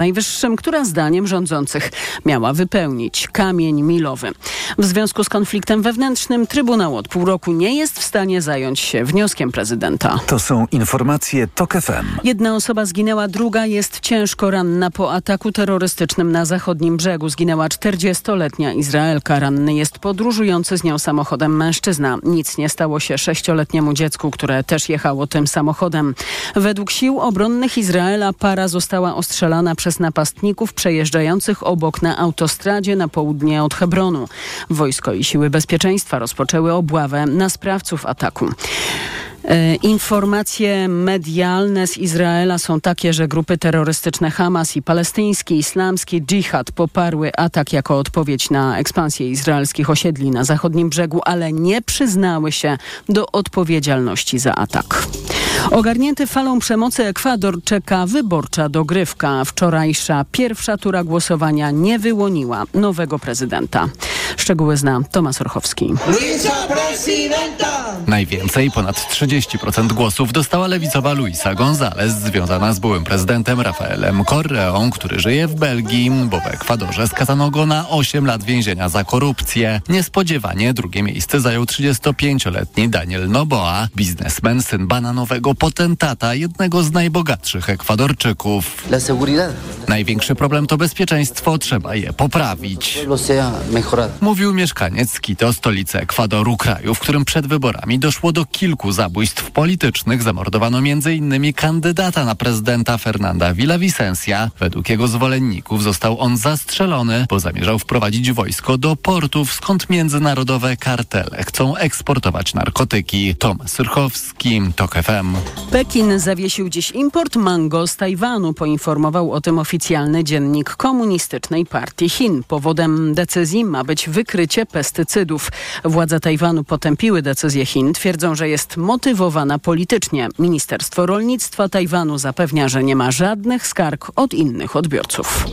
Najwyższym, która zdaniem rządzących miała wypełnić kamień milowy. W związku z konfliktem wewnętrznym Trybunał od pół roku nie jest w stanie zająć się wnioskiem prezydenta. To są informacje TOK FM. Jedna osoba zginęła, druga jest ciężko ranna po ataku terrorystycznym na zachodnim brzegu. Zginęła 40-letnia Izraelka. Ranny jest podróżujący z nią samochodem mężczyzna. Nic nie stało się sześcioletniemu dziecku, które też jechało tym samochodem. Według sił obronnych Izraela para została ostrzelana przez przez napastników przejeżdżających obok na autostradzie na południe od Hebronu. Wojsko i siły bezpieczeństwa rozpoczęły obławę na sprawców ataku. E, informacje medialne z Izraela są takie, że grupy terrorystyczne Hamas i palestyński islamski dżihad poparły atak jako odpowiedź na ekspansję izraelskich osiedli na zachodnim brzegu, ale nie przyznały się do odpowiedzialności za atak. Ogarnięty falą przemocy Ekwador czeka wyborcza dogrywka. Wczorajsza pierwsza tura głosowania nie wyłoniła nowego prezydenta. Szczegóły zna Tomasz Orchowski. Najwięcej, ponad 30% głosów dostała lewicowa Luisa González, związana z byłym prezydentem Rafaelem Correą, który żyje w Belgii, bo w Ekwadorze skazano go na 8 lat więzienia za korupcję. Niespodziewanie drugie miejsce zajął 35-letni Daniel Noboa, biznesmen, syn bananowego potentata, jednego z najbogatszych Ekwadorczyków. Największy problem to bezpieczeństwo, trzeba je poprawić. Mówił mieszkaniec Quito, stolicy Ekwadoru, kraju, w którym przed wyborami doszło do kilku zabójstw politycznych. Zamordowano m.in. kandydata na prezydenta Fernanda Villavicencia. Według jego zwolenników został on zastrzelony, bo zamierzał wprowadzić wojsko do portów, skąd międzynarodowe kartele chcą eksportować narkotyki. Tomasz Syrchowski, TOK FM. Pekin zawiesił dziś import mango z Tajwanu. Poinformował o tym oficjalny dziennik Komunistycznej Partii Chin. Powodem decyzji ma być wykrycie pestycydów. Władze Tajwanu potępiły decyzję Chin. Twierdzą, że jest motywowana politycznie. Ministerstwo Rolnictwa Tajwanu zapewnia, że nie ma żadnych skarg od innych odbiorców.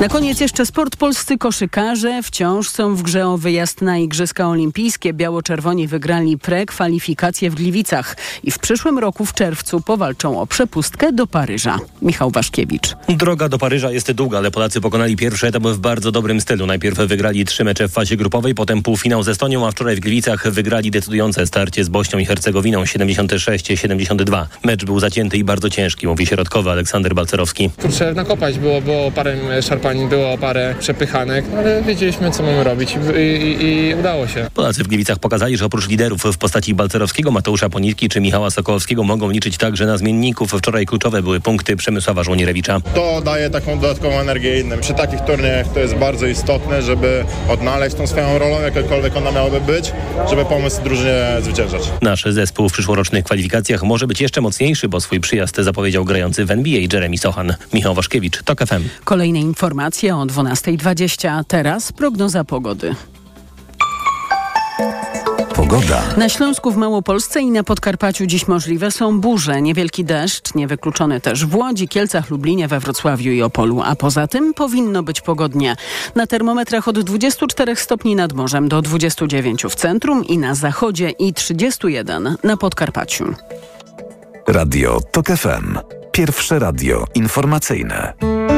Na koniec jeszcze sport. Polscy koszykarze wciąż są w grze o wyjazd na Igrzyska Olimpijskie. Biało-czerwoni wygrali prekwalifikacje w Gliwicach i w przyszłym roku w czerwcu powalczą o przepustkę do Paryża. Michał Waszkiewicz. Droga do Paryża jest długa, ale Polacy pokonali pierwszy etap w bardzo dobrym stylu. Najpierw wygrali trzy mecze w fazie grupowej, potem półfinał z Estonią, a wczoraj w Gliwicach wygrali decydujące starcie z Bośnią i Hercegowiną 76-72. Mecz był zacięty i bardzo ciężki, mówi środkowy Aleksander Balcerowski. Kurczę, nakopać było, było parę szarpanin, było parę przepychanek, ale wiedzieliśmy co mamy robić i, i, i udało się. Polacy w Gliwicach pokazali, że oprócz liderów w postaci Balcerowskiego, Mateusza Ponitki czy Michała Sokołowskiego mogą liczyć także na zmienników. Wczoraj kluczowe były punkty Przemysława Żołnierewicza. To daje taką dodatkową energię innym. Przy takich turniejach to jest bardzo istotne, żeby odnaleźć tą swoją rolą, jakakolwiek ona miałaby być, żeby pomóc drużynie zwyciężać. Nasz zespół w przyszłorocznych kwalifikacjach może być jeszcze mocniejszy, bo swój przyjazd zapowiedział grający w NBA Jeremy Sochan. Michał Waszkiewicz, TOK FM. Kolejne informacje o 12.20. Teraz prognoza pogody. Pogoda. Na Śląsku, w Małopolsce i na Podkarpaciu dziś możliwe są burze, niewielki deszcz, niewykluczony też w Łodzi, Kielcach, Lublinie, we Wrocławiu i Opolu, a poza tym powinno być pogodnie. Na termometrach od 24 stopni nad morzem do 29 w centrum i na zachodzie i 31 na Podkarpaciu. Radio TOK FM. Pierwsze radio informacyjne.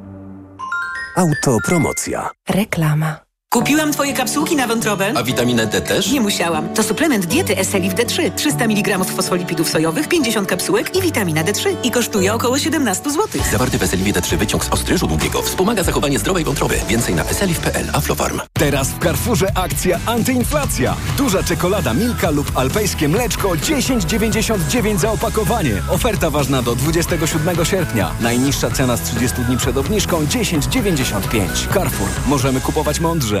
Autopromocja. Reklama. Kupiłam twoje kapsułki na wątrobę. A witaminę D też? Nie musiałam. To suplement diety Eselif D3. 300 mg fosfolipidów sojowych, 50 kapsułek i witamina D3. I kosztuje około 17 zł. Zawarty w Eselifie D3 wyciąg z ostryżu długiego wspomaga zachowanie zdrowej wątroby. Więcej na eselif.pl. Aflofarm. Teraz w Carrefourze akcja antyinflacja. Duża czekolada Milka lub alpejskie mleczko 10,99 za opakowanie. Oferta ważna do 27 sierpnia. Najniższa cena z 30 dni przed obniżką 10,95. Carrefour. Możemy kupować mądrze.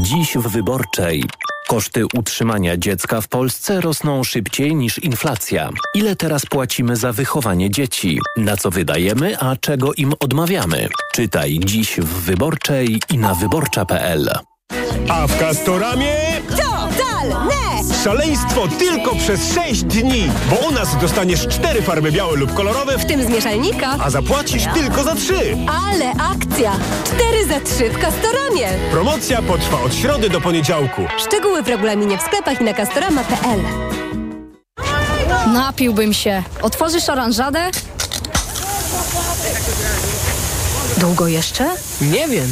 Dziś w Wyborczej. Koszty utrzymania dziecka w Polsce rosną szybciej niż inflacja. Ile teraz płacimy za wychowanie dzieci? Na co wydajemy, a czego im odmawiamy? Czytaj dziś w Wyborczej i na wyborcza.pl. A w Castoramie... Totalne! Szaleństwo tylko przez 6 dni, bo u nas dostaniesz cztery farby białe lub kolorowe, w tym zmieszalnika, a zapłacisz tylko za trzy. Ale akcja! Cztery za trzy w Castoramie. Promocja potrwa od środy do poniedziałku. Szczegóły w regulaminie w sklepach i na castorama.pl Napiłbym się. Otworzysz oranżadę? Długo jeszcze? Nie wiem.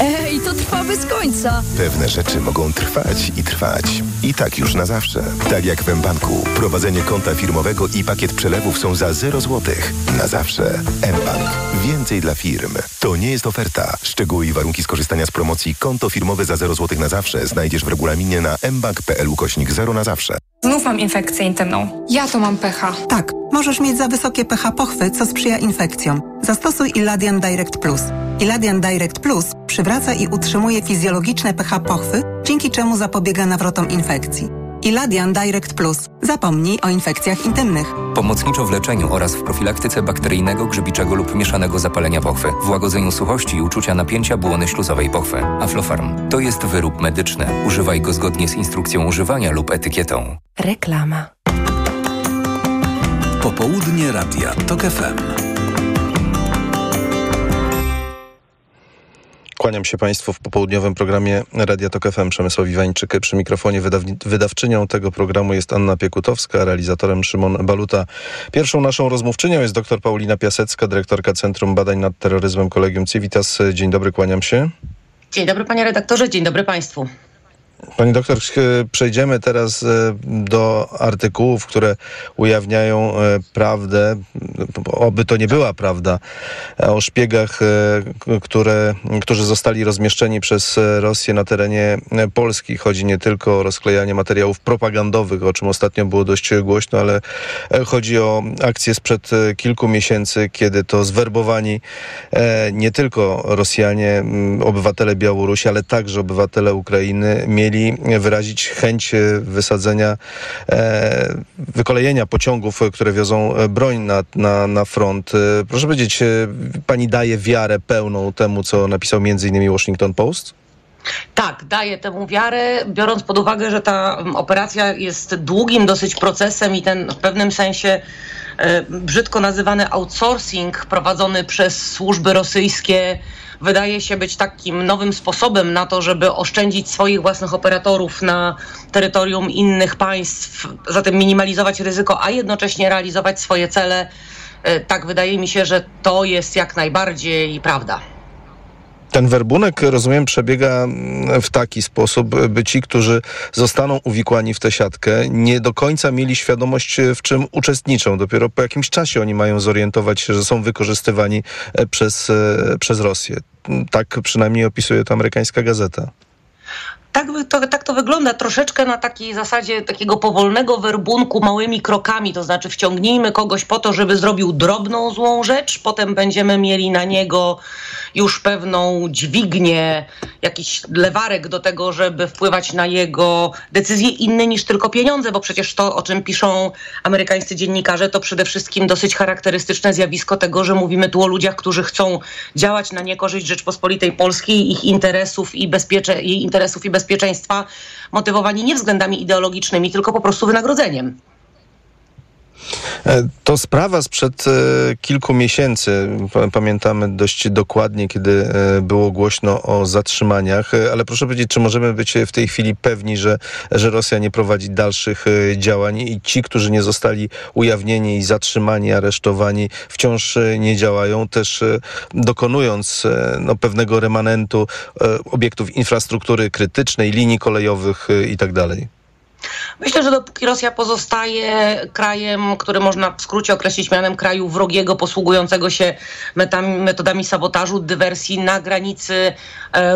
Ej, to trwa bez końca. Pewne rzeczy mogą trwać i trwać. I tak już na zawsze. Tak jak w mBanku. Prowadzenie konta firmowego i pakiet przelewów są za 0 zł. Na zawsze. mBank. Więcej dla firm. To nie jest oferta. Szczegóły i warunki skorzystania z promocji konto firmowe za 0 zł na zawsze znajdziesz w regulaminie na mbank.pl ukośnik 0 na zawsze. Znów mam infekcję intymną. Ja to mam pH. Tak, możesz mieć za wysokie pH pochwy, co sprzyja infekcjom. Zastosuj Iladian Direct Plus. Iladian Direct Plus przywraca i utrzymuje fizjologiczne pH pochwy, dzięki czemu zapobiega nawrotom infekcji. Iladian Direct Plus. Zapomnij o infekcjach intymnych. Pomocniczo w leczeniu oraz w profilaktyce bakteryjnego, grzybiczego lub mieszanego zapalenia pochwy, w łagodzeniu suchości i uczucia napięcia błony śluzowej pochwy. Aflofarm to jest wyrób medyczny. Używaj go zgodnie z instrukcją używania lub etykietą. Reklama. Popołudnie Radia TOK FM. Kłaniam się Państwu w popołudniowym programie Radia Tok FM. Przemysław Iwańczyk przy mikrofonie. Wydawczynią tego programu jest Anna Piekutowska, realizatorem Szymon Baluta. Pierwszą naszą rozmówczynią jest dr Paulina Piasecka, dyrektorka Centrum Badań nad Terroryzmem Kolegium Civitas. Dzień dobry, kłaniam się. Dzień dobry panie redaktorze, dzień dobry państwu. Pani doktor, przejdziemy teraz e, do artykułów, które ujawniają e, prawdę, oby to nie była prawda, e, o szpiegach, które, którzy zostali rozmieszczeni przez Rosję na terenie Polski. Chodzi nie tylko o rozklejanie materiałów propagandowych, o czym ostatnio było dość głośno, ale chodzi o akcję sprzed kilku miesięcy, kiedy to zwerbowani nie tylko Rosjanie, obywatele Białorusi, ale także obywatele Ukrainy mieli wyrazić chęć e, wysadzenia, e, wykolejenia pociągów, które wiozą e, broń na, na, na front. E, Proszę powiedzieć, pani daje wiarę pełną temu, co napisał innymi Washington Post? Tak, daję temu wiarę, biorąc pod uwagę, że ta operacja jest długim dosyć procesem i ten w pewnym sensie brzydko nazywany outsourcing prowadzony przez służby rosyjskie wydaje się być takim nowym sposobem na to, żeby oszczędzić swoich własnych operatorów na terytorium innych państw, zatem minimalizować ryzyko, a jednocześnie realizować swoje cele. E, Tak, wydaje mi się, że to jest jak najbardziej prawda. Ten werbunek, rozumiem, przebiega mm, w taki sposób, by ci, którzy zostaną uwikłani w tę siatkę, nie do końca mieli świadomość, w czym uczestniczą. Dopiero po jakimś czasie oni mają zorientować się, że są wykorzystywani e, przez, e, przez Rosję. Tak przynajmniej opisuje to amerykańska gazeta. Tak, to, tak to wygląda troszeczkę na takiej zasadzie takiego powolnego werbunku małymi krokami, to znaczy wciągnijmy kogoś po to, żeby zrobił drobną złą rzecz, potem będziemy mieli na niego już pewną dźwignię, jakiś lewarek do tego, żeby wpływać na jego decyzje inne niż tylko pieniądze, bo przecież to, o czym piszą amerykańscy dziennikarze, to przede wszystkim dosyć charakterystyczne zjawisko tego, że mówimy tu o ludziach, którzy chcą działać na niekorzyść Rzeczpospolitej Polskiej, ich interesów i, bezpiecze- jej interesów i bezpieczeństwa, motywowani nie względami ideologicznymi, tylko po prostu wynagrodzeniem. E, to sprawa sprzed e, kilku miesięcy. Pamiętamy dość dokładnie, kiedy e, było głośno o zatrzymaniach, ale proszę powiedzieć, czy możemy być w tej chwili pewni, że, że Rosja nie prowadzi dalszych działań i ci, którzy nie zostali ujawnieni i zatrzymani, aresztowani, wciąż nie działają, też dokonując no, pewnego remanentu obiektów infrastruktury krytycznej, linii kolejowych itd. Myślę, że dopóki Rosja pozostaje krajem, który można w skrócie określić mianem kraju wrogiego, posługującego się metami, metodami sabotażu, dywersji na granicy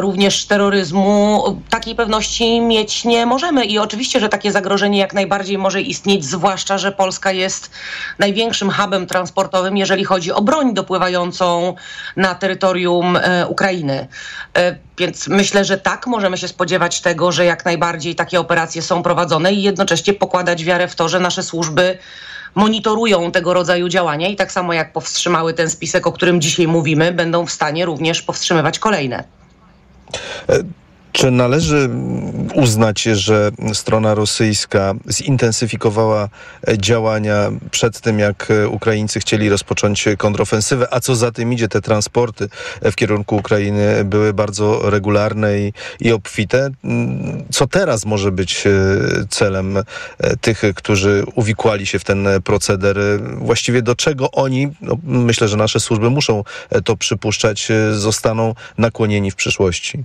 również terroryzmu, takiej pewności mieć nie możemy. I oczywiście, że takie zagrożenie jak najbardziej może istnieć, zwłaszcza, że Polska jest największym hubem transportowym, jeżeli chodzi o broń dopływającą na terytorium e, Ukrainy. E, więc myślę, że tak, możemy się spodziewać tego, że jak najbardziej takie operacje są prowadzone i jednocześnie pokładać wiarę w to, że nasze służby monitorują tego rodzaju działania i tak samo jak powstrzymały ten spisek, o którym dzisiaj mówimy, będą w stanie również powstrzymywać kolejne. E, czy należy uznać, że strona rosyjska zintensyfikowała działania przed tym, jak Ukraińcy chcieli rozpocząć kontrofensywę, a co za tym idzie, te transporty w kierunku Ukrainy były bardzo regularne i, i obfite? Co teraz może być e, celem e, tych, którzy uwikłali się w ten proceder? Właściwie do czego oni, no myślę, że nasze służby muszą to przypuszczać, zostaną nakłonieni w przyszłości?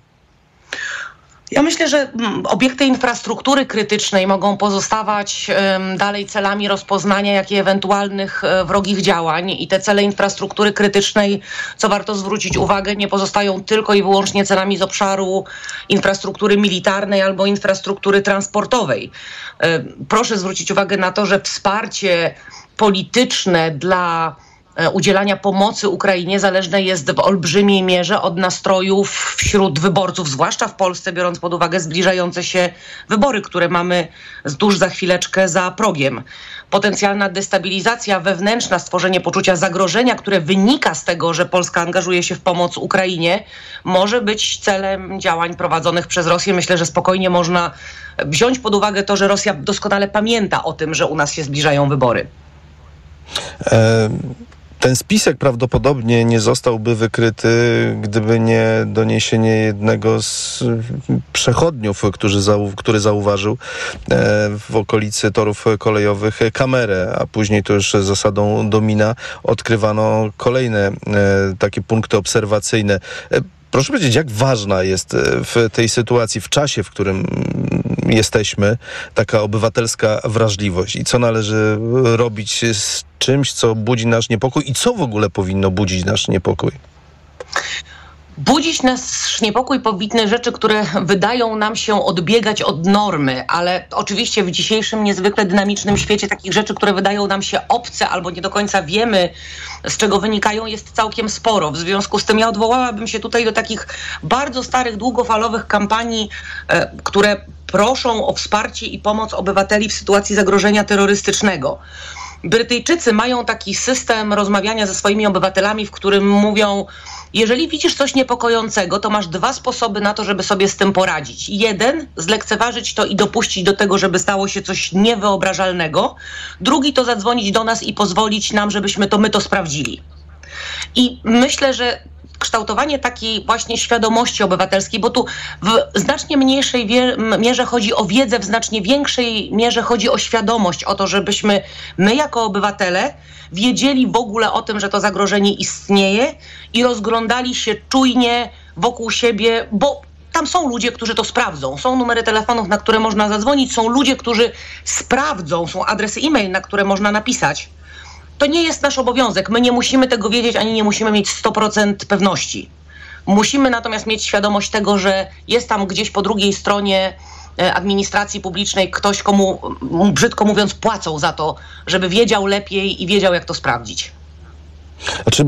Ja myślę, że mm, obiekty infrastruktury krytycznej mogą pozostawać dalej celami rozpoznania, jak i ewentualnych e, wrogich działań. I te cele infrastruktury krytycznej, co warto zwrócić uwagę, nie pozostają tylko i wyłącznie celami z obszaru infrastruktury militarnej albo infrastruktury transportowej. E, proszę zwrócić uwagę na to, że wsparcie polityczne dla udzielania pomocy Ukrainie zależne jest w olbrzymiej mierze od nastrojów wśród wyborców, zwłaszcza w Polsce, biorąc pod uwagę zbliżające się wybory, które mamy tuż za chwileczkę za progiem. Potencjalna destabilizacja wewnętrzna, stworzenie poczucia zagrożenia, które wynika z tego, że Polska angażuje się w pomoc Ukrainie, może być celem działań prowadzonych przez Rosję. Myślę, że spokojnie można wziąć pod uwagę to, że Rosja doskonale pamięta o tym, że u nas się zbliżają wybory. Ten spisek prawdopodobnie nie zostałby wykryty, gdyby nie doniesienie jednego z przechodniów, który, zau który zauważył e, w okolicy torów kolejowych kamerę, a później to już zasadą domina odkrywano kolejne e, takie punkty obserwacyjne. E, proszę powiedzieć, jak ważna jest w tej sytuacji, w czasie, w którym jesteśmy, taka obywatelska wrażliwość i co należy robić z czymś, co budzi nasz niepokój i co w ogóle powinno budzić nasz niepokój? Budzić nasz niepokój powinny rzeczy, które wydają nam się odbiegać od normy, ale oczywiście w dzisiejszym niezwykle dynamicznym świecie takich rzeczy, które wydają nam się obce albo nie do końca wiemy, z czego wynikają, jest całkiem sporo. W związku z tym ja odwołałabym się tutaj do takich bardzo starych, długofalowych kampanii, e, które proszą o wsparcie i pomoc obywateli w sytuacji zagrożenia terrorystycznego. Brytyjczycy mają taki system rozmawiania ze swoimi obywatelami, w którym mówią: Jeżeli widzisz coś niepokojącego, to masz dwa sposoby na to, żeby sobie z tym poradzić. Jeden, zlekceważyć to i dopuścić do tego, żeby stało się coś niewyobrażalnego. Drugi, to zadzwonić do nas i pozwolić nam, żebyśmy to my to sprawdzili. I myślę, że kształtowanie takiej właśnie świadomości obywatelskiej, bo tu w znacznie mniejszej mierze chodzi o wiedzę, w znacznie większej mierze chodzi o świadomość, o to, żebyśmy my jako obywatele wiedzieli w ogóle o tym, że to zagrożenie istnieje i rozglądali się czujnie wokół siebie, bo tam są ludzie, którzy to sprawdzą. Są numery telefonów, na które można zadzwonić, są ludzie, którzy sprawdzą, są adresy e-mail, na które można napisać to nie jest nasz obowiązek. My nie musimy tego wiedzieć, ani nie musimy mieć 100% pewności. Musimy natomiast mieć świadomość tego, że jest tam gdzieś po drugiej stronie e, administracji publicznej ktoś, komu brzydko mówiąc płacą za to, żeby wiedział lepiej i wiedział, jak to sprawdzić. A czy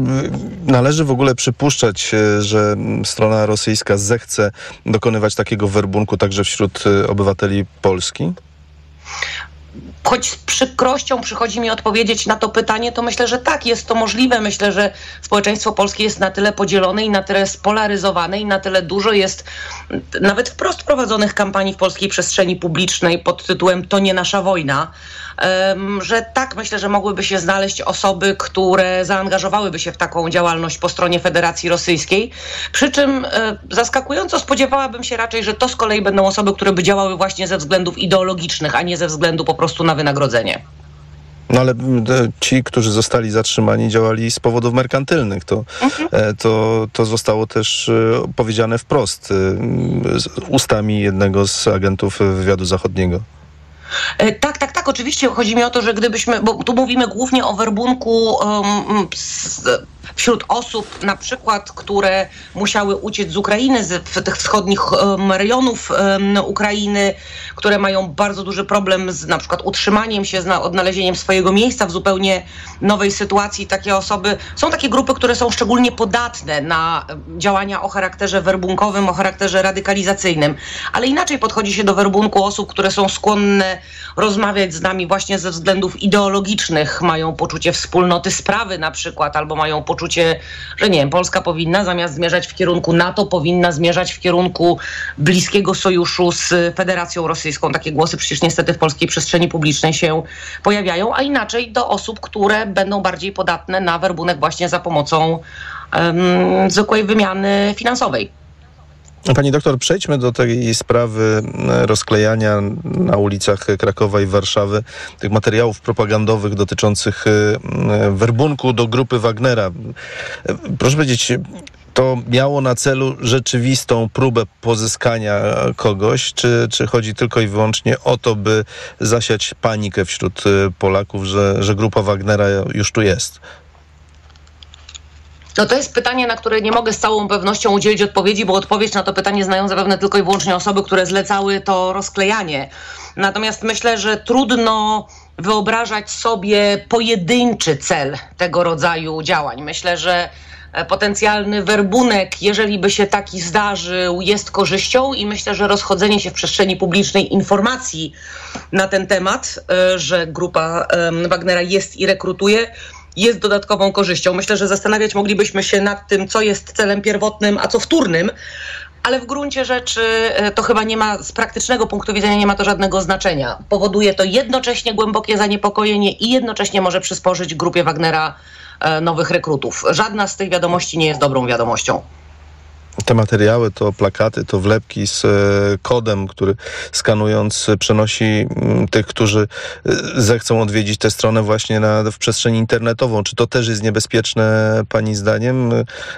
należy w ogóle przypuszczać, e, że strona rosyjska zechce dokonywać takiego werbunku także wśród e, obywateli Polski? Choć z przykrością przychodzi mi odpowiedzieć na to pytanie, to myślę, że tak, jest to możliwe. Myślę, że społeczeństwo polskie jest na tyle podzielone i na tyle spolaryzowane i na tyle dużo jest nawet wprost prowadzonych kampanii w polskiej przestrzeni publicznej pod tytułem To nie nasza wojna, że tak myślę, że mogłyby się znaleźć osoby, które zaangażowałyby się w taką działalność po stronie Federacji Rosyjskiej. Przy czym e, zaskakująco spodziewałabym się raczej, że to z kolei będą osoby, które by działały właśnie ze względów ideologicznych, a nie ze względu po prostu na wynagrodzenie. No ale ci, którzy zostali zatrzymani, działali z powodów merkantylnych. To, mhm. E, to, to zostało też e, powiedziane wprost ustami jednego z agentów wywiadu zachodniego. E, tak, tak, tak. Oczywiście chodzi mi o to, że gdybyśmy, bo tu mówimy głównie o werbunku um, z, wśród osób na przykład, które musiały uciec z Ukrainy, z tych wschodnich rejonów Ukrainy, które mają bardzo duży problem z na przykład utrzymaniem się, z odnalezieniem swojego miejsca w zupełnie nowej sytuacji. Takie osoby, są takie grupy, które są szczególnie podatne na działania o charakterze werbunkowym, o charakterze radykalizacyjnym. Ale inaczej podchodzi się do werbunku osób, które są skłonne rozmawiać z nami właśnie ze względów ideologicznych, mają poczucie wspólnoty sprawy na przykład, albo mają poczucie poczucie, że nie wiem, Polska powinna zamiast zmierzać w kierunku NATO, powinna zmierzać w kierunku bliskiego sojuszu z Federacją Rosyjską. Takie głosy przecież niestety w polskiej przestrzeni publicznej się pojawiają, a inaczej do osób, które będą bardziej podatne na werbunek właśnie za pomocą um, zwykłej wymiany finansowej. Pani doktor, przejdźmy do tej sprawy e, rozklejania na ulicach Krakowa i Warszawy tych materiałów propagandowych dotyczących e, werbunku do grupy Wagnera. E, proszę powiedzieć, to miało na celu rzeczywistą próbę pozyskania kogoś, czy, czy chodzi tylko i wyłącznie o to, by zasiać panikę wśród Polaków, że, że grupa Wagnera już tu jest? No to jest pytanie, na które nie mogę z całą pewnością udzielić odpowiedzi, bo odpowiedź na to pytanie znają zapewne tylko i wyłącznie osoby, które zlecały to rozklejanie. Natomiast myślę, że trudno wyobrażać sobie pojedynczy cel tego rodzaju działań. Myślę, że e, potencjalny werbunek, jeżeli by się taki zdarzył, jest korzyścią i myślę, że rozchodzenie się w przestrzeni publicznej informacji na ten temat, e, że grupa Wagnera jest i rekrutuje, jest dodatkową korzyścią. Myślę, że zastanawiać moglibyśmy się nad tym, co jest celem pierwotnym, a co wtórnym, ale w gruncie rzeczy e, to chyba nie ma, z praktycznego punktu widzenia nie ma to żadnego znaczenia. Powoduje to jednocześnie głębokie zaniepokojenie i jednocześnie może przysporzyć grupie Wagnera e, nowych rekrutów. Żadna z tych wiadomości nie jest dobrą wiadomością te materiały, to plakaty, to wlepki z e, kodem, który skanując przenosi mm, tych, którzy e, zechcą odwiedzić tę stronę właśnie na, w przestrzeni internetową. Czy to też jest niebezpieczne Pani zdaniem?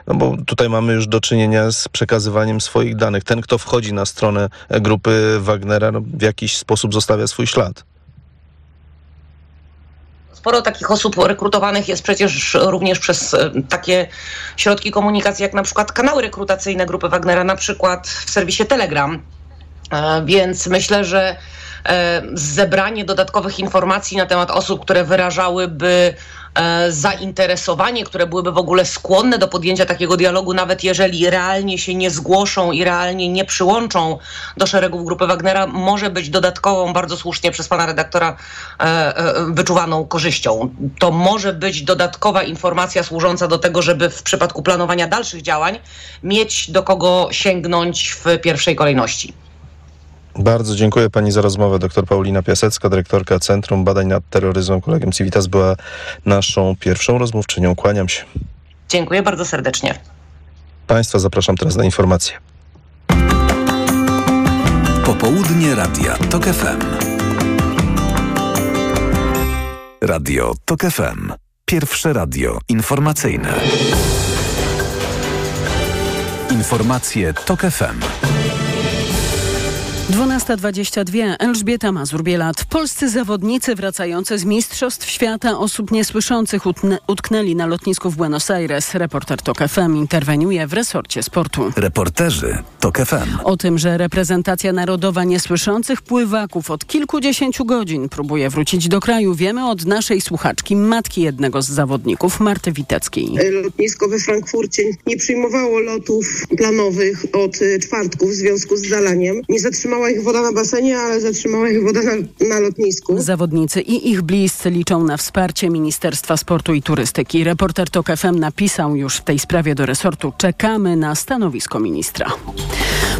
No bo tutaj mamy już do czynienia z przekazywaniem swoich danych. Ten, kto wchodzi na stronę grupy Wagnera, no, w jakiś sposób zostawia swój ślad. Sporo takich osób rekrutowanych jest przecież również przez e, takie środki komunikacji, jak na przykład kanały rekrutacyjne grupy Wagnera, na przykład w serwisie Telegram. E, więc myślę, że zebranie dodatkowych informacji na temat osób, które wyrażałyby E, zainteresowanie, które byłyby w ogóle skłonne do podjęcia takiego dialogu, nawet jeżeli realnie się nie zgłoszą i realnie nie przyłączą do szeregów grupy Wagnera, może być dodatkową, bardzo słusznie przez pana redaktora e, e, wyczuwaną korzyścią. To może być dodatkowa informacja służąca do tego, żeby w przypadku planowania dalszych działań mieć do kogo sięgnąć w pierwszej kolejności. Bardzo dziękuję pani za rozmowę. Doktor Paulina Piasecka, dyrektorka Centrum Badań nad Terroryzmem Kolegium Civitas była naszą pierwszą rozmówczynią. Kłaniam się. Dziękuję bardzo serdecznie. Państwa zapraszam teraz na informacje. Popołudnie Radia TOK FM. Radio TOK FM. Pierwsze radio informacyjne. Informacje TOK FM. 12.22. Elżbieta Mazur-Bielat. Polscy zawodnicy wracający z Mistrzostw Świata osób niesłyszących utknęli na lotnisku w Buenos Aires. Reporter TOK FM interweniuje w resorcie sportu. Reporterzy TOK FM. O tym, że reprezentacja narodowa niesłyszących pływaków od kilkudziesięciu godzin próbuje wrócić do kraju, wiemy od naszej słuchaczki, matki jednego z zawodników, Marty Witeckiej. Lotnisko we Frankfurcie nie przyjmowało lotów planowych od czwartku w związku z zalaniem. Nie zatrzymało ich woda na basenie, ale zatrzymała ich woda na, na lotnisku. Zawodnicy i ich bliscy liczą na wsparcie Ministerstwa Sportu i Turystyki. Reporter TOK FM napisał już w tej sprawie do resortu. Czekamy na stanowisko ministra.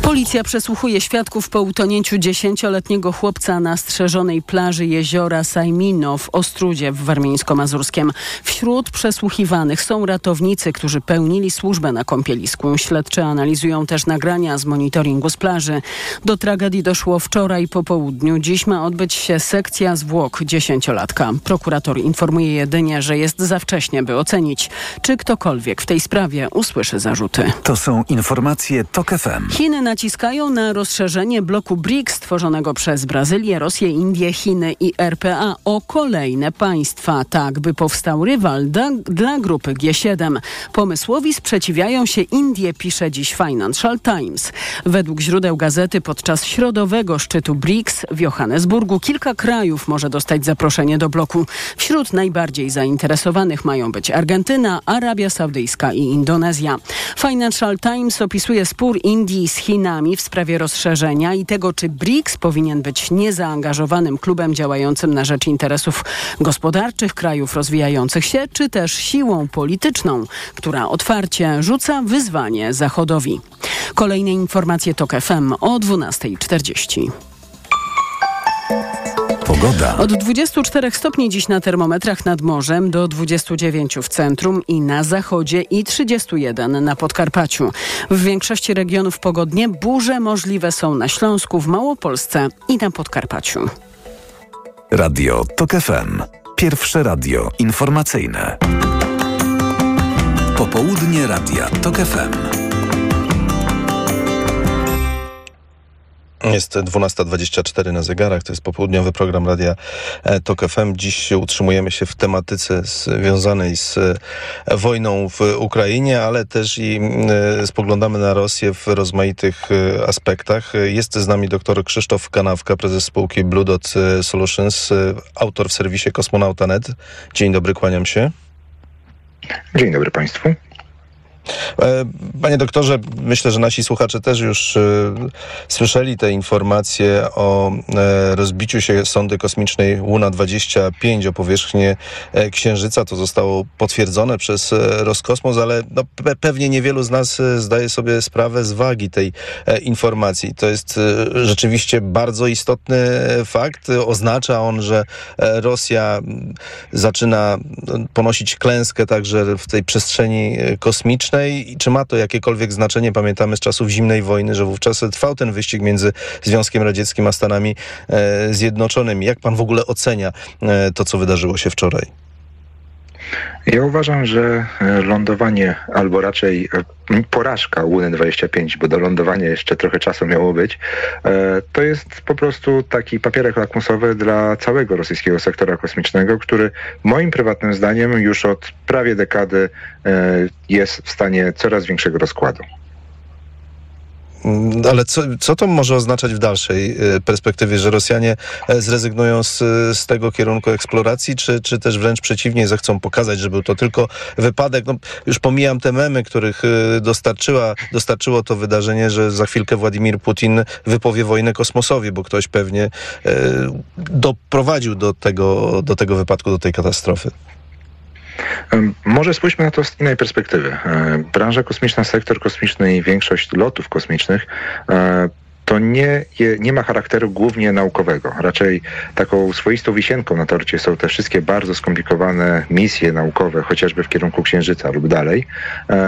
Policja przesłuchuje świadków po utonięciu dziesięcioletniego chłopca na strzeżonej plaży jeziora Sajmino w Ostrudzie w Warmińsko-Mazurskiem. Wśród przesłuchiwanych są ratownicy, którzy pełnili służbę na kąpielisku. Śledczy analizują też nagrania z monitoringu z plaży. Do tragedii doszło wczoraj po południu. Dziś ma odbyć się sekcja zwłok dziesięciolatka. Prokurator informuje jedynie, że jest za wcześnie, by ocenić, czy ktokolwiek w tej sprawie usłyszy zarzuty. To są informacje TOK FM. Chiny naciskają na rozszerzenie bloku BRICS stworzonego przez Brazylię, Rosję, Indię, Chiny i RPA o kolejne państwa, tak by powstał rywal da, dla grupy G7. Pomysłowi sprzeciwiają się Indie, pisze dziś Financial Times. Według źródeł gazety podczas środowego szczytu BRICS w Johannesburgu kilka krajów może dostać zaproszenie do bloku. Wśród najbardziej zainteresowanych mają być Argentyna, Arabia Saudyjska i Indonezja. Financial Times opisuje spór Indii z Chinami w sprawie rozszerzenia i tego, czy BRICS powinien być niezaangażowanym klubem działającym na rzecz interesów gospodarczych krajów rozwijających się, czy też siłą polityczną, która otwarcie rzuca wyzwanie Zachodowi. Kolejne informacje TOK FM o 12.40. Pogoda. Od 24 stopni dziś na termometrach nad morzem do 29 w centrum i na zachodzie i 31 na Podkarpaciu. W większości regionów pogodnie burze możliwe są na Śląsku, w Małopolsce i na Podkarpaciu. Radio TOK FM. Pierwsze radio informacyjne. Popołudnie Radia TOK FM. Jest 12.24 na zegarach, to jest popołudniowy program Radia TOK FM. Dziś utrzymujemy się w tematyce związanej z wojną w Ukrainie, ale też i spoglądamy na Rosję w rozmaitych aspektach. Jest z nami dr Krzysztof Kanawka, prezes spółki Blue Dot Solutions, autor w serwisie Kosmonauta.net. Dzień dobry, kłaniam się. Dzień dobry Państwu. Panie doktorze, myślę, że nasi słuchacze też już y, słyszeli te informacje o y, rozbiciu się sondy kosmicznej Luna 25 o powierzchnię Księżyca. To zostało potwierdzone przez Roskosmos, ale no, pe pewnie niewielu z nas zdaje sobie sprawę z wagi tej informacji. To jest rzeczywiście bardzo istotny fakt. Oznacza on, że Rosja zaczyna ponosić klęskę także w tej przestrzeni kosmicznej i czy ma to jakiekolwiek znaczenie? Pamiętamy z czasów zimnej wojny, że wówczas trwał ten wyścig między Związkiem Radzieckim a Stanami e, Zjednoczonymi. Jak pan w ogóle ocenia e, to, co wydarzyło się wczoraj? Ja uważam, że lądowanie, albo raczej porażka Łuny 25, bo do lądowania jeszcze trochę czasu miało być, to jest po prostu taki papierek lakmusowy dla całego rosyjskiego sektora kosmicznego, który moim prywatnym zdaniem już od prawie dekady jest w stanie coraz większego rozkładu. Ale co, co to może oznaczać w dalszej perspektywie, że Rosjanie zrezygnują z, z tego kierunku eksploracji, czy, czy też wręcz przeciwnie, zechcą pokazać, że był to tylko wypadek? No, już pomijam te memy, których dostarczyła, dostarczyło to wydarzenie, że za chwilkę Władimir Putin wypowie wojnę kosmosowi, bo ktoś pewnie e, doprowadził do tego, do tego wypadku, do tej katastrofy. Może spójrzmy na to z innej perspektywy. Branża kosmiczna, sektor kosmiczny i większość lotów kosmicznych to nie, nie ma charakteru głównie naukowego. Raczej taką swoistą wisienką na torcie są te wszystkie bardzo skomplikowane misje naukowe, chociażby w kierunku Księżyca lub dalej.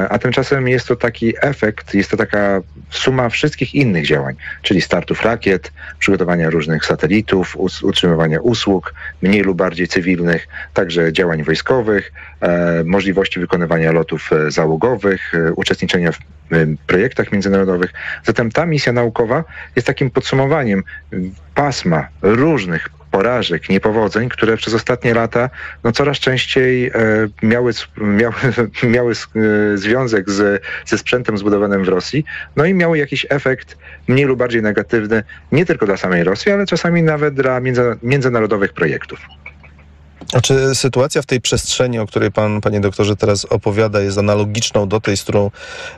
A tymczasem jest to taki efekt, jest to taka suma wszystkich innych działań, czyli startów rakiet, przygotowania różnych satelitów, utrzymywania usług, mniej lub bardziej cywilnych, także działań wojskowych, możliwości wykonywania lotów załogowych, uczestniczenia w projektach międzynarodowych. Zatem ta misja naukowa jest takim podsumowaniem pasma różnych porażek, niepowodzeń, które przez ostatnie lata no, coraz częściej e, miały, miały, miały e, związek z, ze sprzętem zbudowanym w Rosji, no i miały jakiś efekt mniej lub bardziej negatywny nie tylko dla samej Rosji, ale czasami nawet dla między, międzynarodowych projektów. A czy sytuacja w tej przestrzeni, o której pan, panie doktorze, teraz opowiada, jest analogiczną do tej, z którą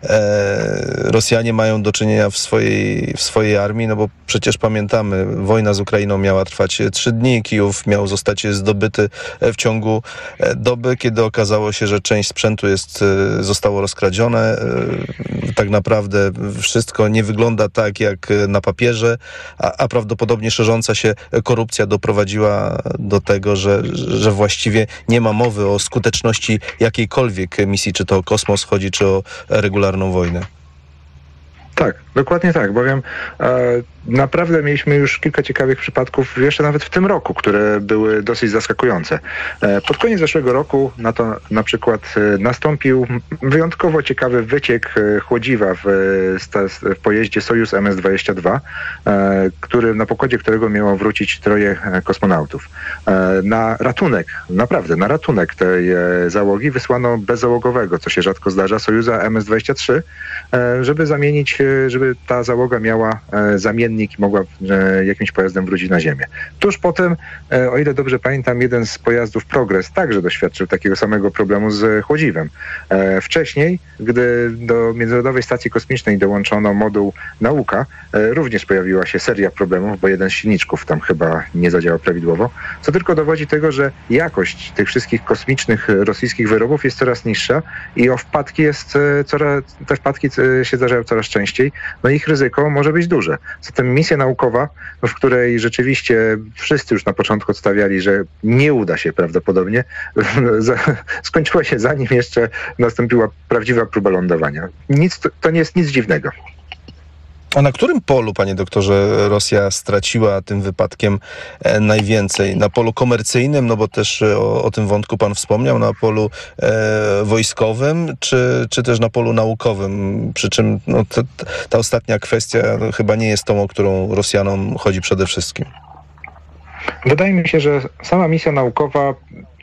e, Rosjanie mają do czynienia w swojej, w swojej armii? No bo przecież pamiętamy, wojna z Ukrainą miała trwać trzy dni, Kijów miał zostać zdobyty w ciągu e, doby, kiedy okazało się, że część sprzętu jest, e, zostało rozkradzione. E, tak naprawdę wszystko nie wygląda tak, jak na papierze, a, a prawdopodobnie szerząca się korupcja doprowadziła do tego, że że właściwie nie ma mowy o skuteczności jakiejkolwiek misji, czy to o kosmos chodzi, czy o regularną wojnę. Tak, dokładnie tak, bowiem e, naprawdę mieliśmy już kilka ciekawych przypadków, jeszcze nawet w tym roku, które były dosyć zaskakujące. E, pod koniec zeszłego roku na to na przykład e, nastąpił wyjątkowo ciekawy wyciek e, chłodziwa w, w pojeździe Sojus MS-22, e, który, na pokładzie którego miało wrócić troje e, kosmonautów. Na ratunek, naprawdę, na ratunek tej załogi wysłano bezzałogowego, co się rzadko zdarza, Sojuza MS-23, żeby zamienić, żeby ta załoga miała zamiennik i mogła jakimś pojazdem wrócić na Ziemię. Tuż potem, o ile dobrze pamiętam, jeden z pojazdów Progress także doświadczył takiego samego problemu z chłodziwem. Wcześniej, gdy do Międzynarodowej Stacji Kosmicznej dołączono moduł nauka, również pojawiła się seria problemów, bo jeden z silniczków tam chyba nie zadziałał prawidłowo, co tylko dowodzi tego, że jakość tych wszystkich kosmicznych rosyjskich wyrobów jest coraz niższa i o wpadki jest coraz, te wpadki się zdarzają coraz częściej, no ich ryzyko może być duże. Zatem misja naukowa, w której rzeczywiście wszyscy już na początku odstawiali, że nie uda się prawdopodobnie, skończyła się zanim jeszcze nastąpiła prawdziwa próba lądowania. Nic, to nie jest nic dziwnego. A na którym polu, panie doktorze, Rosja straciła tym wypadkiem e, najwięcej? Na polu komercyjnym, no bo też e, o, o tym wątku pan wspomniał, na polu e, wojskowym, czy, czy też na polu naukowym? Przy czym no, ta, ta ostatnia kwestia no, chyba nie jest tą, o którą Rosjanom chodzi przede wszystkim. Wydaje mi się, że sama misja naukowa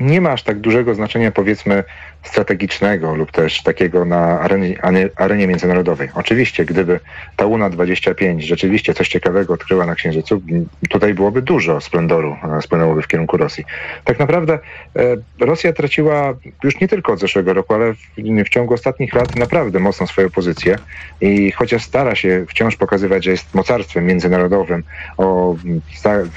nie ma aż tak dużego znaczenia, powiedzmy, strategicznego lub też takiego na arenie, arenie międzynarodowej. Oczywiście, gdyby ta UNA-25 rzeczywiście coś ciekawego odkryła na Księżycu, tutaj byłoby dużo splendoru e, spłynęłoby w kierunku Rosji. Tak naprawdę e, Rosja traciła już nie tylko od zeszłego roku, ale w, w ciągu ostatnich lat naprawdę mocno swoją pozycję i chociaż stara się wciąż pokazywać, że jest mocarstwem międzynarodowym o,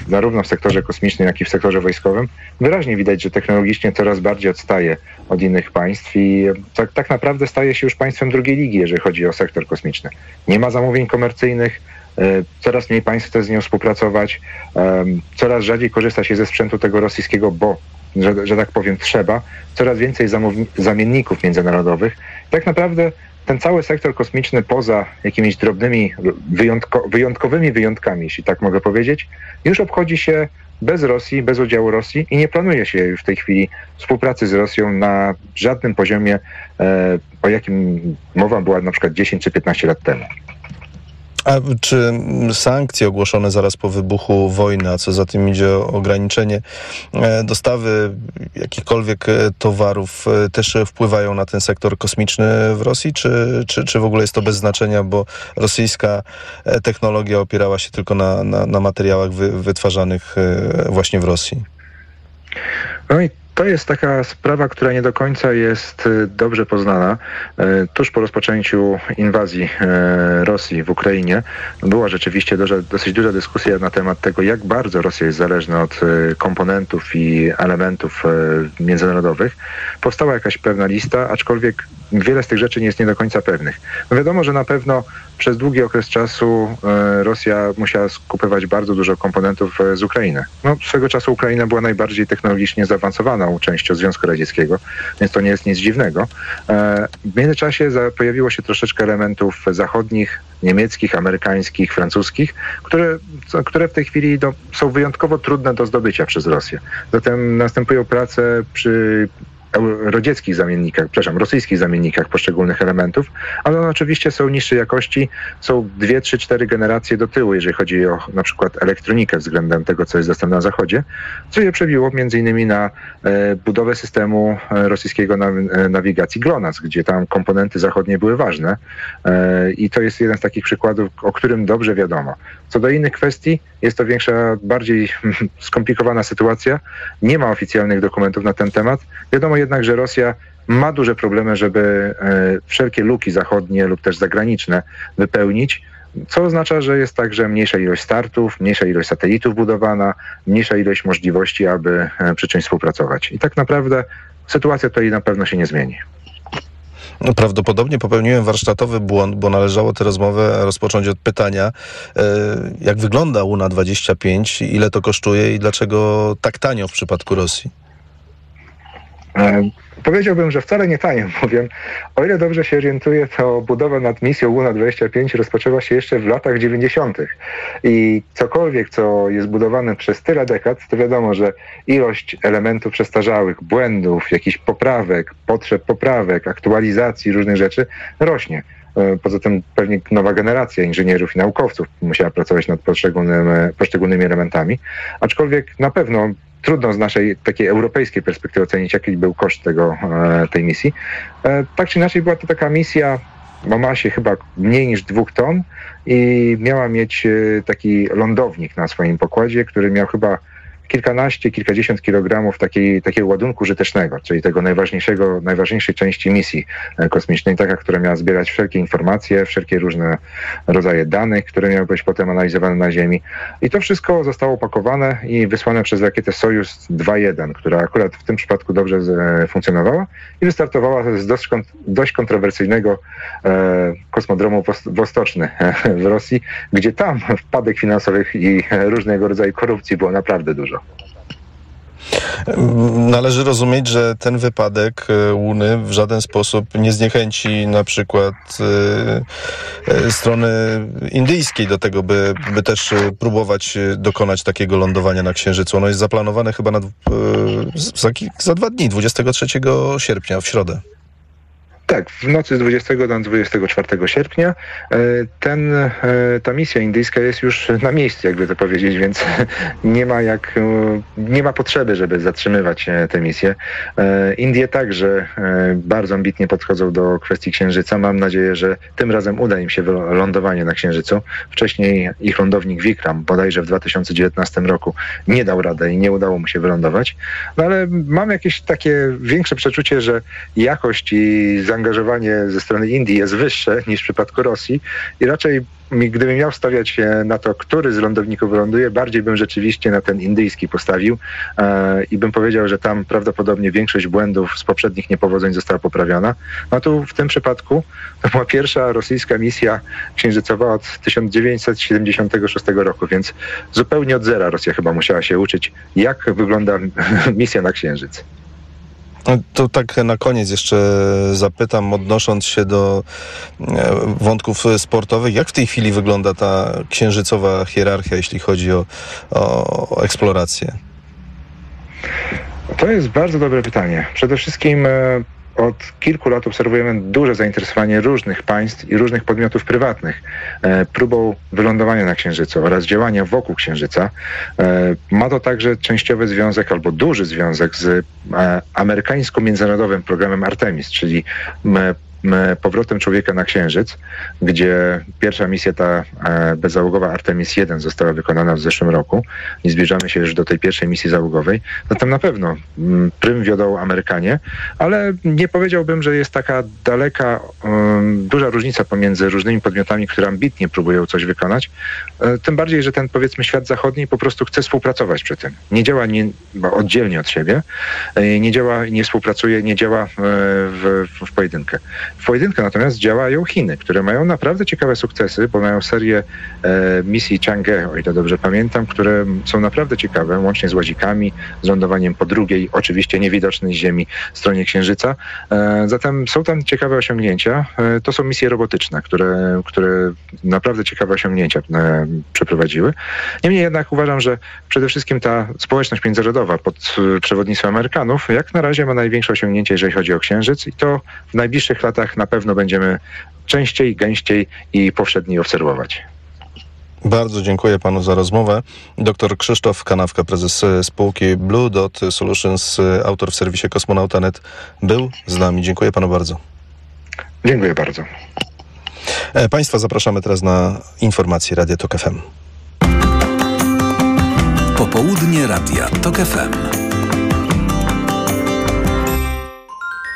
zarówno w sektorze kosmicznym, jak i w sektorze wojskowym, wyraźnie widać, że technologicznie coraz bardziej odstaje od innych państw i tak, tak naprawdę staje się już państwem drugiej ligi, jeżeli chodzi o sektor kosmiczny. Nie ma zamówień komercyjnych, e, coraz mniej państw chce z nią współpracować, coraz rzadziej korzysta się ze sprzętu tego rosyjskiego, bo, że, że tak powiem, trzeba, coraz więcej zamienników międzynarodowych. Tak naprawdę ten cały sektor kosmiczny, poza jakimiś drobnymi, wyjątko, wyjątkowymi wyjątkami, jeśli tak mogę powiedzieć, już obchodzi się bez Rosji, bez udziału Rosji i nie planuje się już w tej chwili współpracy z Rosją na żadnym poziomie, e, o jakim mowa była na przykład 10 czy 15 lat temu. A czy sankcje ogłoszone zaraz po wybuchu wojny, a co za tym idzie ograniczenie e, dostawy jakichkolwiek e, towarów, też wpływają na ten sektor kosmiczny w Rosji, czy, czy, czy w ogóle jest to bez znaczenia, bo rosyjska technologia opierała się tylko na, na, na materiałach wy, wytwarzanych właśnie w Rosji? No i to jest taka sprawa, która nie do końca jest y, dobrze poznana. Y, tuż po rozpoczęciu inwazji y, Rosji w Ukrainie była rzeczywiście dosyć duża dyskusja na temat tego, jak bardzo Rosja jest zależna od komponentów i elementów międzynarodowych. Powstała jakaś pewna lista, aczkolwiek wiele z tych rzeczy nie jest nie do końca pewnych. No wiadomo, że na pewno przez długi okres czasu Rosja musiała skupywać bardzo dużo komponentów z Ukrainy. No, swego czasu Ukraina była najbardziej technologicznie zaawansowana częścią Związku Radzieckiego, więc to nie jest nic dziwnego. E, w międzyczasie pojawiło się troszeczkę elementów zachodnich, niemieckich, amerykańskich, francuskich, które, które w tej chwili do, są wyjątkowo trudne do zdobycia przez Rosję. Zatem następują prace przy radzieckich zamiennikach, przepraszam, rosyjskich zamiennikach poszczególnych elementów, ale one oczywiście są niższej jakości, są dwie, trzy, cztery generacje do tyłu, jeżeli chodzi o na przykład elektronikę względem tego, co jest dostępne na zachodzie, co je przebiło między innymi na e, budowę systemu e, rosyjskiego e, nawigacji GLONASS, gdzie tam komponenty zachodnie były ważne i to jest jeden z takich przykładów, o którym dobrze wiadomo. Co do innych kwestii, jest to większa, bardziej skomplikowana sytuacja. Nie ma oficjalnych dokumentów na ten temat. Wiadomo jednak, że Rosja ma duże problemy, żeby wszelkie luki zachodnie lub też zagraniczne wypełnić co oznacza, że jest także mniejsza ilość startów, mniejsza ilość satelitów budowana, mniejsza ilość możliwości, aby e, przy czymś współpracować. I tak naprawdę sytuacja tutaj na pewno się nie zmieni. Prawdopodobnie popełniłem warsztatowy błąd, bo należało tę rozmowę rozpocząć od pytania, e, jak wygląda UNA 25, ile to kosztuje i dlaczego tak tanio w przypadku Rosji? E, Powiedziałbym, że wcale nie tajem, bowiem o ile dobrze się orientuję, to budowa nad misją Luna-25 rozpoczęła się jeszcze w latach 90. I cokolwiek, co jest budowane przez tyle dekad, to wiadomo, że ilość elementów przestarzałych, błędów, jakichś poprawek, potrzeb poprawek, aktualizacji różnych rzeczy rośnie. E, poza tym pewnie nowa generacja inżynierów i naukowców musiała pracować nad poszczególnymi elementami. Aczkolwiek na pewno trudno z naszej takiej europejskiej perspektywy ocenić, jaki był koszt tego, e, tej misji. E, tak czy inaczej była to taka misja o masie chyba mniej niż dwóch ton i miała mieć e, taki lądownik na swoim pokładzie, który miał chyba kilkanaście, kilkadziesiąt kilogramów takiej, takiego ładunku żytecznego, czyli tego najważniejszego, najważniejszej części misji e, kosmicznej, taka, która miała zbierać wszelkie informacje, wszelkie różne rodzaje danych, które miały być potem analizowane na Ziemi. I to wszystko zostało opakowane i wysłane przez rakietę Sojus 2.1, która akurat w tym przypadku dobrze e, funkcjonowała i wystartowała z dość, dość kontrowersyjnego e, kosmodromu Wostoczny w Rosji, gdzie tam wpadek finansowych i różnego rodzaju korupcji było naprawdę dużo. Należy rozumieć, że ten wypadek e, Łuny w żaden sposób nie zniechęci na przykład e, e, strony indyjskiej do tego, by, by też próbować dokonać takiego lądowania na Księżycu. Ono jest zaplanowane chyba na, za, za dwa dni, 23 sierpnia, w środę. Tak, w nocy z 20 do 24 sierpnia e, ten, e, ta misja indyjska jest już na miejscu, jakby to powiedzieć, więc nie ma jak, e, nie ma potrzeby, żeby zatrzymywać tę misję. Indie także bardzo ambitnie podchodzą do kwestii Księżyca. Mam nadzieję, że tym razem uda im się lądowanie na Księżycu. Wcześniej ich lądownik Vikram, bodajże w 2019 roku, nie dał rady i nie udało mu się wylądować. No ale mam jakieś takie większe przeczucie, że jakość i zaangażowanie zaangażowanie ze strony Indii jest wyższe niż w przypadku Rosji i raczej gdybym miał stawiać na to, który z lądowników wyląduje, bardziej bym rzeczywiście na ten indyjski postawił e, i bym powiedział, że tam prawdopodobnie większość błędów z poprzednich niepowodzeń została poprawiona. No tu w tym przypadku to była pierwsza rosyjska misja księżycowa od 1976 roku, więc zupełnie od zera Rosja chyba musiała się uczyć, jak wygląda misja na Księżyc. No, to tak na koniec jeszcze zapytam, odnosząc się do e, wątków sportowych, jak w tej chwili wygląda ta księżycowa hierarchia, jeśli chodzi o, o eksplorację? To jest bardzo dobre pytanie. Przede wszystkim e, od kilku lat obserwujemy duże zainteresowanie różnych państw i różnych podmiotów prywatnych e, próbą wylądowania na Księżycu oraz działania wokół Księżyca. E, ma to także częściowy związek albo duży związek z e, amerykańsko-międzynarodowym programem Artemis, czyli powrotem człowieka na Księżyc, gdzie pierwsza misja ta e, bezzałogowa Artemis 1 została wykonana w zeszłym roku i zbliżamy się już do tej pierwszej misji załogowej, no tam na pewno prym wiodą Amerykanie, ale nie powiedziałbym, że jest taka daleka, duża różnica pomiędzy różnymi podmiotami, które ambitnie próbują coś wykonać. E, tym bardziej, że ten powiedzmy świat zachodni po prostu chce współpracować przy tym. Nie działa nie, oddzielnie od siebie, e, nie działa, nie współpracuje, nie działa w, w pojedynkę. Pojedynkę natomiast działają Chiny, które mają naprawdę ciekawe sukcesy, bo mają serię e, misji Chang'e, o ile dobrze pamiętam, które są naprawdę ciekawe, łącznie z łazikami, z lądowaniem po drugiej, oczywiście niewidocznej Ziemi, stronie Księżyca. E, zatem są tam ciekawe osiągnięcia. E, to są misje robotyczne, które, które naprawdę ciekawe osiągnięcia e, przeprowadziły. Niemniej jednak uważam, że przede wszystkim ta społeczność międzynarodowa pod e, przewodnictwem Amerykanów jak na razie ma największe osiągnięcie, jeżeli chodzi o Księżyc i to w najbliższych latach na pewno będziemy częściej, gęściej i powszedniej obserwować. Bardzo dziękuję panu za rozmowę. Dr Krzysztof Kanawka, prezes spółki Blue Dot Solutions, autor w serwisie Kosmonauta.net, był z nami. Dziękuję panu bardzo. Dziękuję bardzo. E, państwa zapraszamy teraz na informacje Radia Tok FM. Popołudnie Radia Tok FM.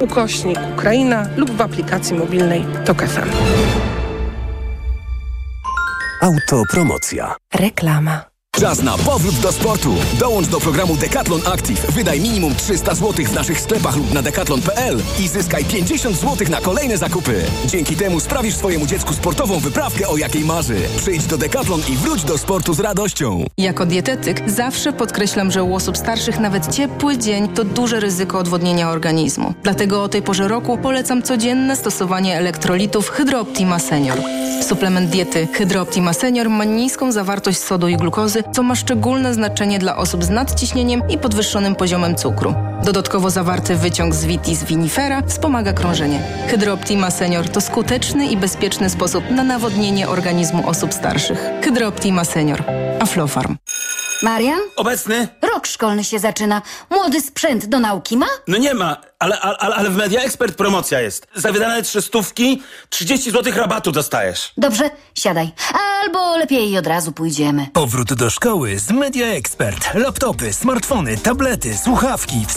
ukośnik Ukraina lub w aplikacji mobilnej Tok FM. Autopromocja. Reklama. Czas na powrót do sportu. Dołącz do programu Decathlon Active. Wydaj minimum 300 zł w naszych sklepach lub na decathlon.pl i zyskaj 50 zł na kolejne zakupy. Dzięki temu sprawisz swojemu dziecku sportową wyprawkę, o jakiej marzy. Przyjdź do Decathlon i wróć do sportu z radością. Jako dietetyk zawsze podkreślam, że u osób starszych nawet ciepły dzień to duże ryzyko odwodnienia organizmu. Dlatego o tej porze roku polecam codzienne stosowanie elektrolitów Hydrooptima Senior. Suplement diety Hydrooptima Senior ma niską zawartość sodu i glukozy, co ma szczególne znaczenie dla osób z nadciśnieniem i podwyższonym poziomem cukru. Dodatkowo zawarty wyciąg z vitis vinifera wspomaga krążenie. Hydrooptima Senior to skuteczny i bezpieczny sposób na nawodnienie organizmu osób starszych. Hydrooptima Senior. Aflofarm. Marian? Obecny? Rok szkolny się zaczyna. Młody sprzęt do nauki ma? No nie ma, ale, ale, ale w Media Expert promocja jest. Za wydane trzy stówki 30 zł rabatu dostajesz. Dobrze, siadaj. Albo lepiej od razu pójdziemy. Powrót do szkoły z Media Expert. Laptopy, smartfony, tablety, słuchawki w